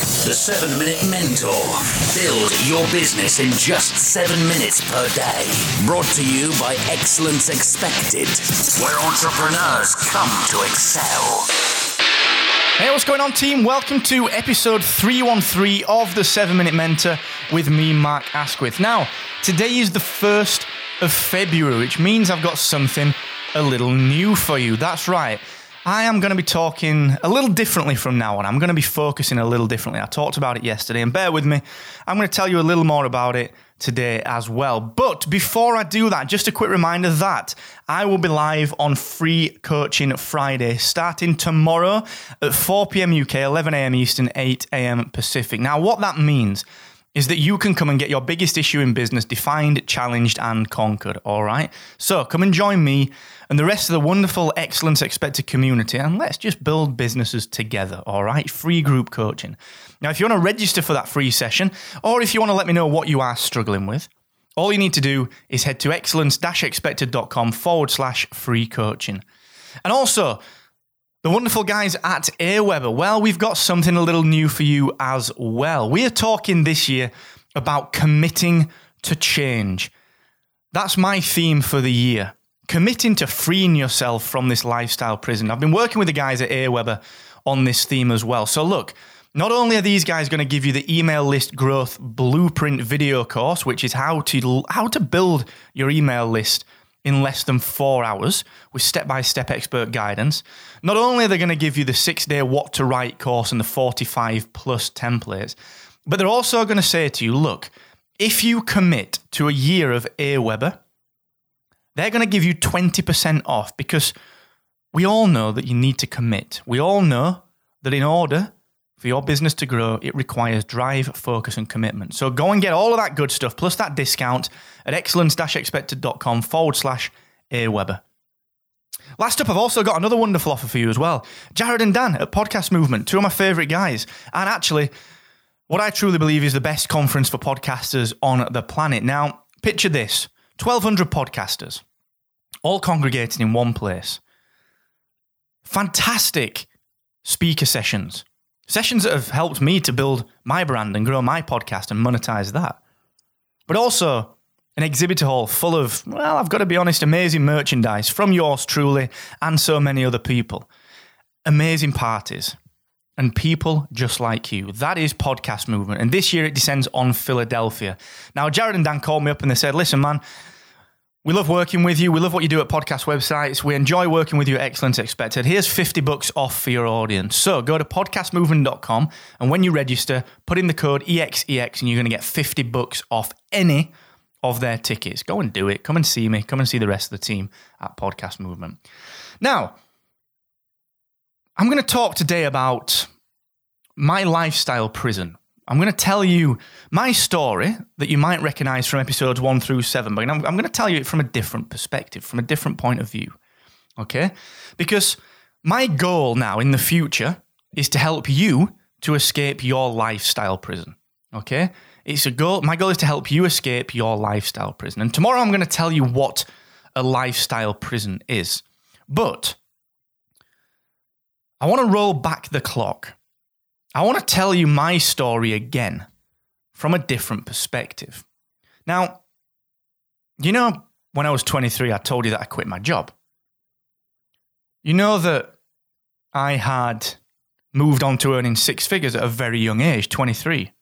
The 7 Minute Mentor. Build your business in just 7 minutes per day. Brought to you by Excellence Expected, where entrepreneurs come to excel. Hey, what's going on, team? Welcome to episode 313 of the 7 Minute Mentor with me, Mark Asquith. Now, today is the 1st of February, which means I've got something a little new for you. That's right. I am going to be talking a little differently from now on. I'm going to be focusing a little differently. I talked about it yesterday, and bear with me. I'm going to tell you a little more about it today as well. But before I do that, just a quick reminder that I will be live on Free Coaching Friday starting tomorrow at 4 p.m. UK, 11 a.m. Eastern, 8 a.m. Pacific. Now, what that means is that you can come and get your biggest issue in business defined, challenged, and conquered. All right. So come and join me and the rest of the wonderful Excellence Expected community, and let's just build businesses together, all right? Free group coaching. Now, if you want to register for that free session, or if you want to let me know what you are struggling with, all you need to do is head to excellence expected.com forward slash free coaching. And also, the wonderful guys at Aweber, well, we've got something a little new for you as well. We are talking this year about committing to change. That's my theme for the year committing to freeing yourself from this lifestyle prison. I've been working with the guys at Aweber on this theme as well. So, look, not only are these guys going to give you the email list growth blueprint video course, which is how to how to build your email list in less than four hours with step by step expert guidance. Not only are they going to give you the six day what to write course and the 45 plus templates, but they're also going to say to you, look, if you commit to a year of Aweber, they're going to give you 20% off because we all know that you need to commit. We all know that in order for your business to grow, it requires drive, focus, and commitment. So go and get all of that good stuff plus that discount at excellence expected.com forward slash Aweber. Last up, I've also got another wonderful offer for you as well. Jared and Dan at Podcast Movement, two of my favorite guys. And actually, what I truly believe is the best conference for podcasters on the planet. Now, picture this 1,200 podcasters, all congregating in one place. Fantastic speaker sessions. Sessions that have helped me to build my brand and grow my podcast and monetize that. But also an exhibitor hall full of, well, I've got to be honest, amazing merchandise from yours truly and so many other people. Amazing parties and people just like you. That is podcast movement. And this year it descends on Philadelphia. Now, Jared and Dan called me up and they said, listen, man, we love working with you. We love what you do at podcast websites. We enjoy working with you at Excellence Expected. Here's 50 bucks off for your audience. So go to podcastmovement.com and when you register, put in the code EXEX and you're going to get 50 bucks off any of their tickets. Go and do it. Come and see me. Come and see the rest of the team at Podcast Movement. Now, I'm going to talk today about my lifestyle prison. I'm going to tell you my story that you might recognize from episodes one through seven, but I'm, going to tell you it from a different perspective, from a different point of view. Okay? Because my goal now in the future is to help you to escape your lifestyle prison. Okay? It's a goal. My goal is to help you escape your lifestyle prison. And tomorrow I'm going to tell you what a lifestyle prison is. But I want to roll back the clock I want to tell you my story again from a different perspective. Now, you know, when I was 23, I told you that I quit my job. You know that I had moved on to earning six figures at a very young age, 23.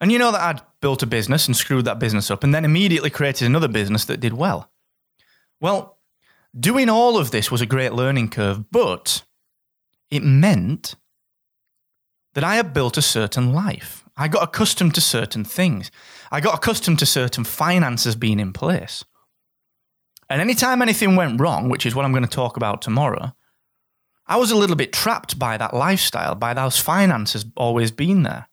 And you know that I'd built a business and screwed that business up and then immediately created another business that did well. Well, doing all of this was a great learning curve, but it meant that I had built a certain life. I got accustomed to certain things. I got accustomed to certain finances being in place. And anytime anything went wrong, which is what I'm going to talk about tomorrow, I was a little bit trapped by that lifestyle, by those finances always being there.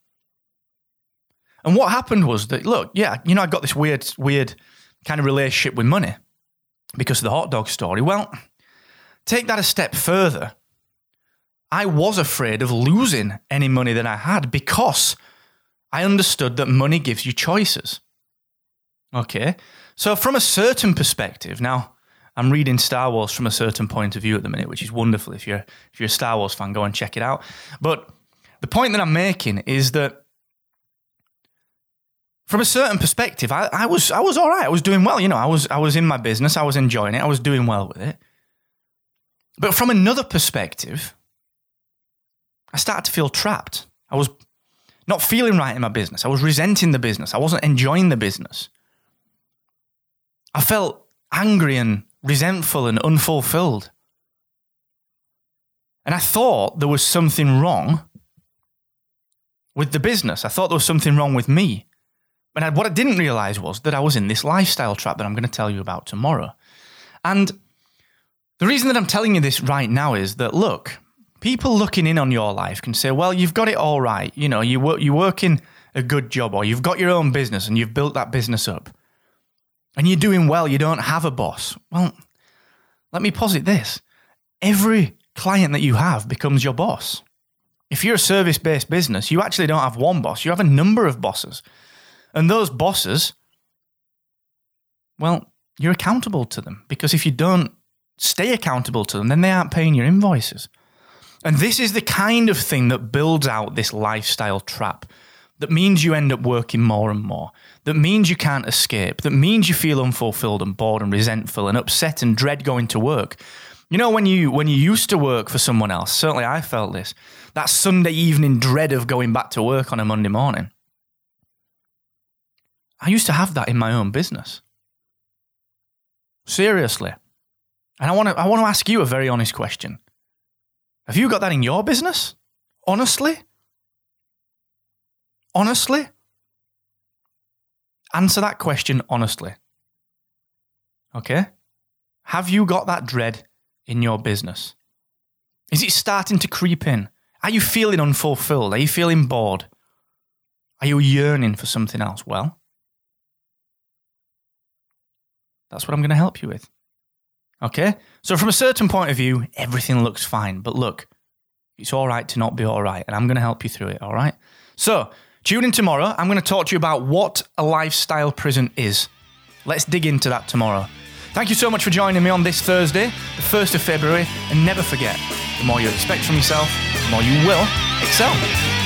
And what happened was that, look, yeah, you know, I got this weird, weird kind of relationship with money. because of the hot dog story. Well, take that a step further. I was afraid of losing any money that I had because I understood that money gives you choices. Okay. So, from a certain perspective, now I'm reading Star Wars from a certain point of view at the minute, which is wonderful. If you're if you're a Star Wars fan, go and check it out. But the point that I'm making is that from a certain perspective, I, I was I was all right. I was doing well. You know, I was I was in my business. I was enjoying it. I was doing well with it. But from another perspective, I started to feel trapped. I was not feeling right in my business. I was resenting the business. I wasn't enjoying the business. I felt angry and resentful and unfulfilled. And I thought there was something wrong with the business. I thought there was something wrong with me. And I, what I didn't realize was that I was in this lifestyle trap that I'm going to tell you about tomorrow. And the reason that I'm telling you this right now is that look, people looking in on your life can say, well, you've got it all right. You know, you work, you're working a good job or you've got your own business and you've built that business up and you're doing well. You don't have a boss. Well, let me posit this every client that you have becomes your boss. If you're a service based business, you actually don't have one boss, you have a number of bosses. And those bosses, well, you're accountable to them because if you don't stay accountable to them, then they aren't paying your invoices. And this is the kind of thing that builds out this lifestyle trap that means you end up working more and more, that means you can't escape, that means you feel unfulfilled and bored and resentful and upset and dread going to work. You know, when you when you used to work for someone else, certainly I felt this, that Sunday evening dread of going back to work on a Monday morning. I used to have that in my own business. Seriously. And I want to I want to ask you a very honest question. Have you got that in your business? Honestly? Honestly? Answer that question honestly. Okay? Have you got that dread in your business? Is it starting to creep in? Are you feeling unfulfilled? Are you feeling bored? Are you yearning for something else? Well, that's what I'm going to help you with. Okay? So, from a certain point of view, everything looks fine. But look, it's all right to not be all right. And I'm going to help you through it. All right? So, tune in tomorrow. I'm going to talk to you about what a lifestyle prison is. Let's dig into that tomorrow. Thank you so much for joining me on this Thursday, the 1st of February. And never forget the more you expect from yourself, the more you will excel.